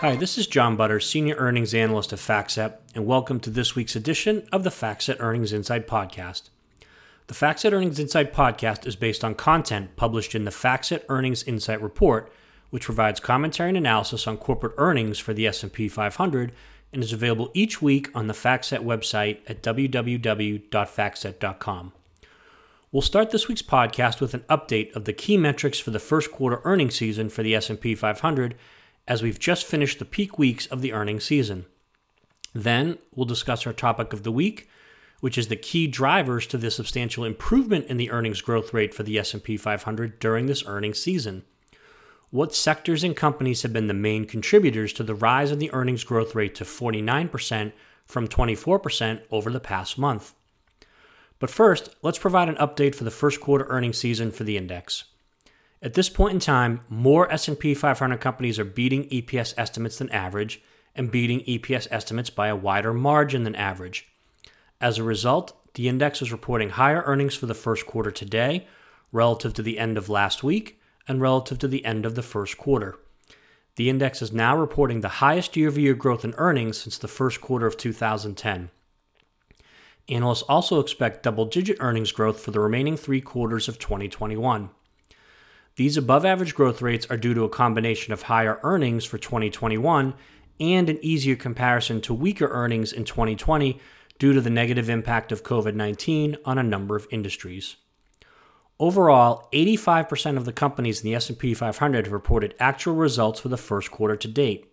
Hi, this is John Butters, Senior Earnings Analyst at FactSet, and welcome to this week's edition of the FactSet Earnings Insight Podcast. The FactSet Earnings Insight Podcast is based on content published in the FactSet Earnings Insight Report, which provides commentary and analysis on corporate earnings for the S&P 500 and is available each week on the FactSet website at www.factset.com. We'll start this week's podcast with an update of the key metrics for the first quarter earnings season for the S&P 500 as we've just finished the peak weeks of the earnings season. Then we'll discuss our topic of the week, which is the key drivers to the substantial improvement in the earnings growth rate for the S&P 500 during this earnings season. What sectors and companies have been the main contributors to the rise in the earnings growth rate to 49% from 24% over the past month? But first, let's provide an update for the first quarter earnings season for the index. At this point in time, more S&P 500 companies are beating EPS estimates than average and beating EPS estimates by a wider margin than average. As a result, the index is reporting higher earnings for the first quarter today relative to the end of last week and relative to the end of the first quarter. The index is now reporting the highest year over year growth in earnings since the first quarter of 2010. Analysts also expect double digit earnings growth for the remaining three quarters of 2021. These above average growth rates are due to a combination of higher earnings for 2021 and an easier comparison to weaker earnings in 2020 due to the negative impact of COVID 19 on a number of industries. Overall, 85% of the companies in the S&P 500 have reported actual results for the first quarter to date.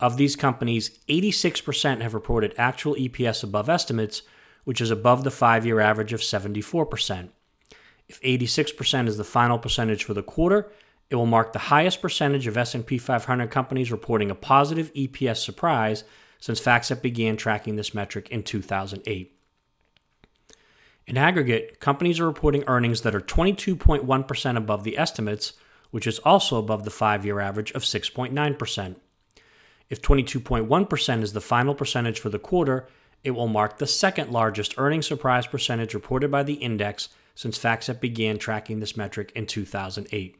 Of these companies, 86% have reported actual EPS above estimates, which is above the 5-year average of 74%. If 86% is the final percentage for the quarter, it will mark the highest percentage of S&P 500 companies reporting a positive EPS surprise since FactSet began tracking this metric in 2008. In aggregate, companies are reporting earnings that are 22.1% above the estimates, which is also above the 5-year average of 6.9%. If 22.1% is the final percentage for the quarter, it will mark the second largest earnings surprise percentage reported by the index since FactSet began tracking this metric in 2008.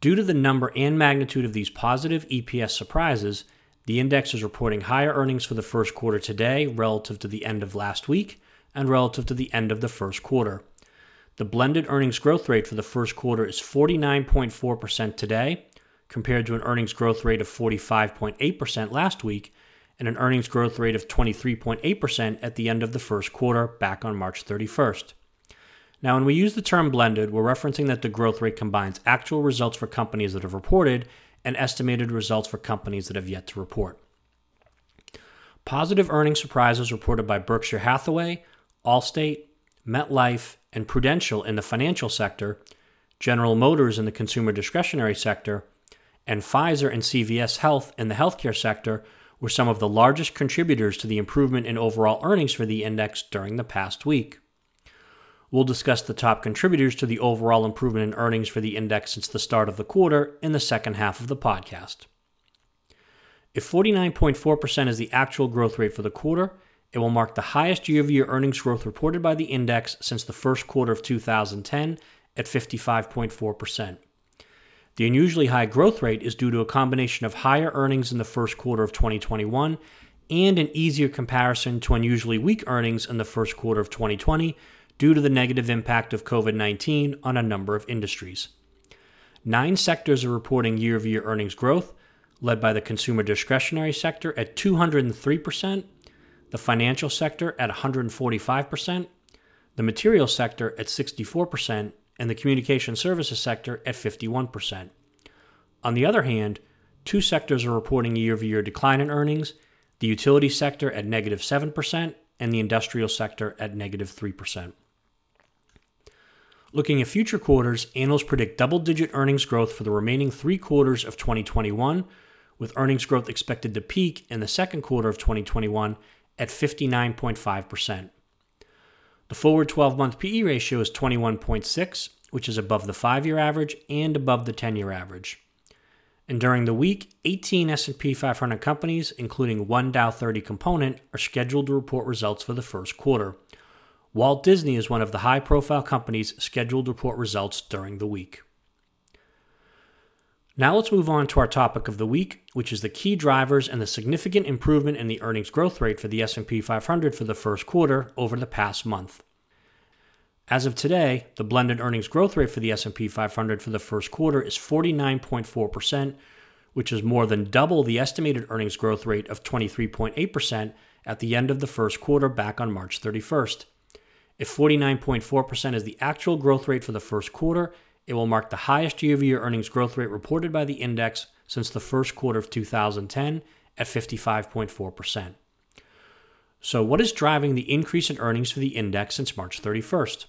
Due to the number and magnitude of these positive EPS surprises, the index is reporting higher earnings for the first quarter today relative to the end of last week and relative to the end of the first quarter. The blended earnings growth rate for the first quarter is 49.4% today, compared to an earnings growth rate of 45.8% last week and an earnings growth rate of 23.8% at the end of the first quarter back on March 31st. Now, when we use the term blended, we're referencing that the growth rate combines actual results for companies that have reported and estimated results for companies that have yet to report. Positive earnings surprises reported by Berkshire Hathaway, Allstate, MetLife, and Prudential in the financial sector, General Motors in the consumer discretionary sector, and Pfizer and CVS Health in the healthcare sector were some of the largest contributors to the improvement in overall earnings for the index during the past week. We'll discuss the top contributors to the overall improvement in earnings for the index since the start of the quarter in the second half of the podcast. If 49.4% is the actual growth rate for the quarter, it will mark the highest year over year earnings growth reported by the index since the first quarter of 2010 at 55.4%. The unusually high growth rate is due to a combination of higher earnings in the first quarter of 2021 and an easier comparison to unusually weak earnings in the first quarter of 2020 due to the negative impact of COVID 19 on a number of industries. Nine sectors are reporting year over year earnings growth, led by the consumer discretionary sector at 203%, the financial sector at 145%, the material sector at 64%, and the communication services sector at 51%. On the other hand, two sectors are reporting year over year decline in earnings the utility sector at negative 7% and the industrial sector at negative 3%. Looking at future quarters, analysts predict double digit earnings growth for the remaining three quarters of 2021, with earnings growth expected to peak in the second quarter of 2021 at 59.5%. The forward 12 month PE ratio is 21.6, which is above the 5 year average and above the 10 year average. And during the week, 18 S&P 500 companies, including one Dow 30 component, are scheduled to report results for the first quarter. Walt Disney is one of the high profile companies scheduled to report results during the week. Now let's move on to our topic of the week, which is the key drivers and the significant improvement in the earnings growth rate for the S&P 500 for the first quarter over the past month. As of today, the blended earnings growth rate for the S&P 500 for the first quarter is 49.4%, which is more than double the estimated earnings growth rate of 23.8% at the end of the first quarter back on March 31st. If 49.4% is the actual growth rate for the first quarter, it will mark the highest year over year earnings growth rate reported by the index since the first quarter of 2010 at 55.4%. So, what is driving the increase in earnings for the index since March 31st?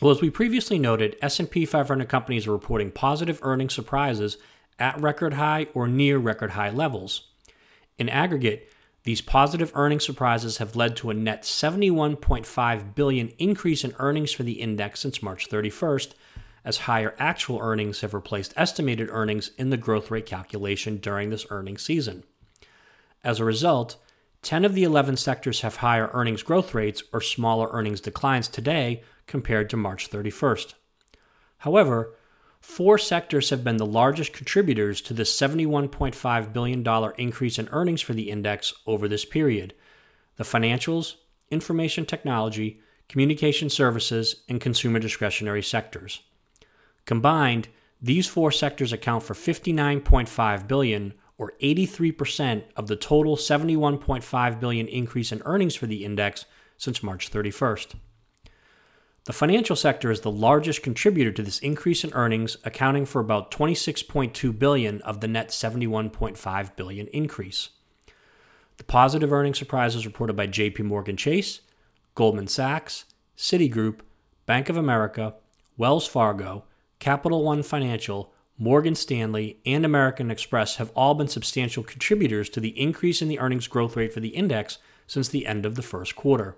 Well, as we previously noted, S&P 500 companies are reporting positive earnings surprises at record high or near record high levels. In aggregate, these positive earnings surprises have led to a net 71.5 billion increase in earnings for the index since March 31st, as higher actual earnings have replaced estimated earnings in the growth rate calculation during this earnings season. As a result, 10 of the 11 sectors have higher earnings growth rates or smaller earnings declines today compared to March 31st. However, four sectors have been the largest contributors to the $71.5 billion increase in earnings for the index over this period the financials, information technology, communication services, and consumer discretionary sectors. Combined, these four sectors account for 59.5 billion or 83% of the total 71.5 billion increase in earnings for the index since March 31st. The financial sector is the largest contributor to this increase in earnings, accounting for about 26.2 billion of the net 71.5 billion increase. The positive earnings surprises reported by JP Morgan Chase, Goldman Sachs, Citigroup, Bank of America, Wells Fargo, Capital One Financial, Morgan Stanley, and American Express have all been substantial contributors to the increase in the earnings growth rate for the index since the end of the first quarter.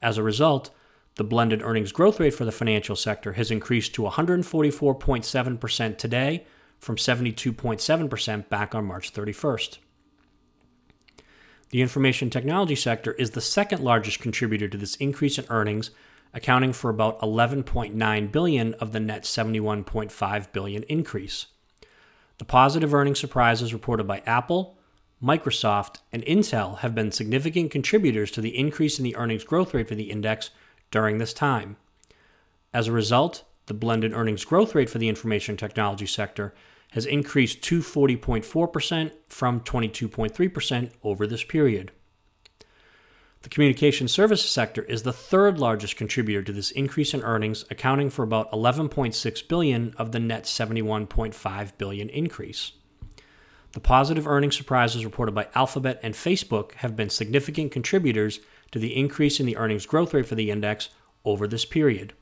As a result, the blended earnings growth rate for the financial sector has increased to 144.7% today from 72.7% back on March 31st. The information technology sector is the second largest contributor to this increase in earnings, accounting for about 11.9 billion of the net 71.5 billion increase. The positive earnings surprises reported by Apple, Microsoft, and Intel have been significant contributors to the increase in the earnings growth rate for the index during this time. As a result, the blended earnings growth rate for the information technology sector has increased to 40.4% from 22.3% over this period. The communication services sector is the third largest contributor to this increase in earnings, accounting for about 11.6 billion of the net 71.5 billion increase. The positive earnings surprises reported by Alphabet and Facebook have been significant contributors to the increase in the earnings growth rate for the index over this period.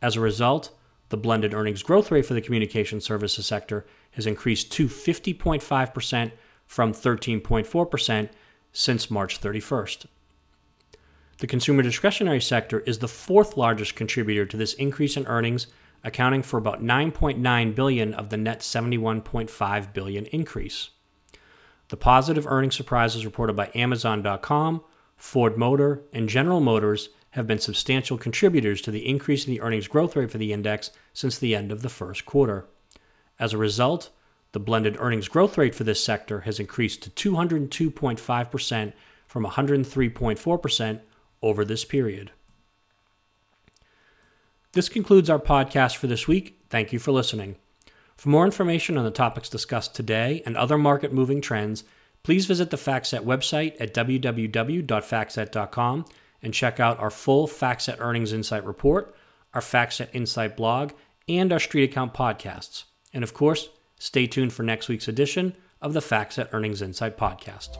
As a result, the blended earnings growth rate for the communication services sector has increased to 50.5% from 13.4% since March 31st. The consumer discretionary sector is the fourth largest contributor to this increase in earnings, accounting for about 9.9 billion of the net 71.5 billion increase. The positive earnings surprises reported by Amazon.com, Ford Motor, and General Motors have been substantial contributors to the increase in the earnings growth rate for the index since the end of the first quarter. As a result, the blended earnings growth rate for this sector has increased to 202.5% from 103.4% over this period. This concludes our podcast for this week. Thank you for listening. For more information on the topics discussed today and other market moving trends, please visit the FactSet website at www.factset.com and check out our full FactSet Earnings Insight report, our FactSet Insight blog, and our Street Account podcasts. And of course, stay tuned for next week's edition of the FactSet Earnings Insight podcast.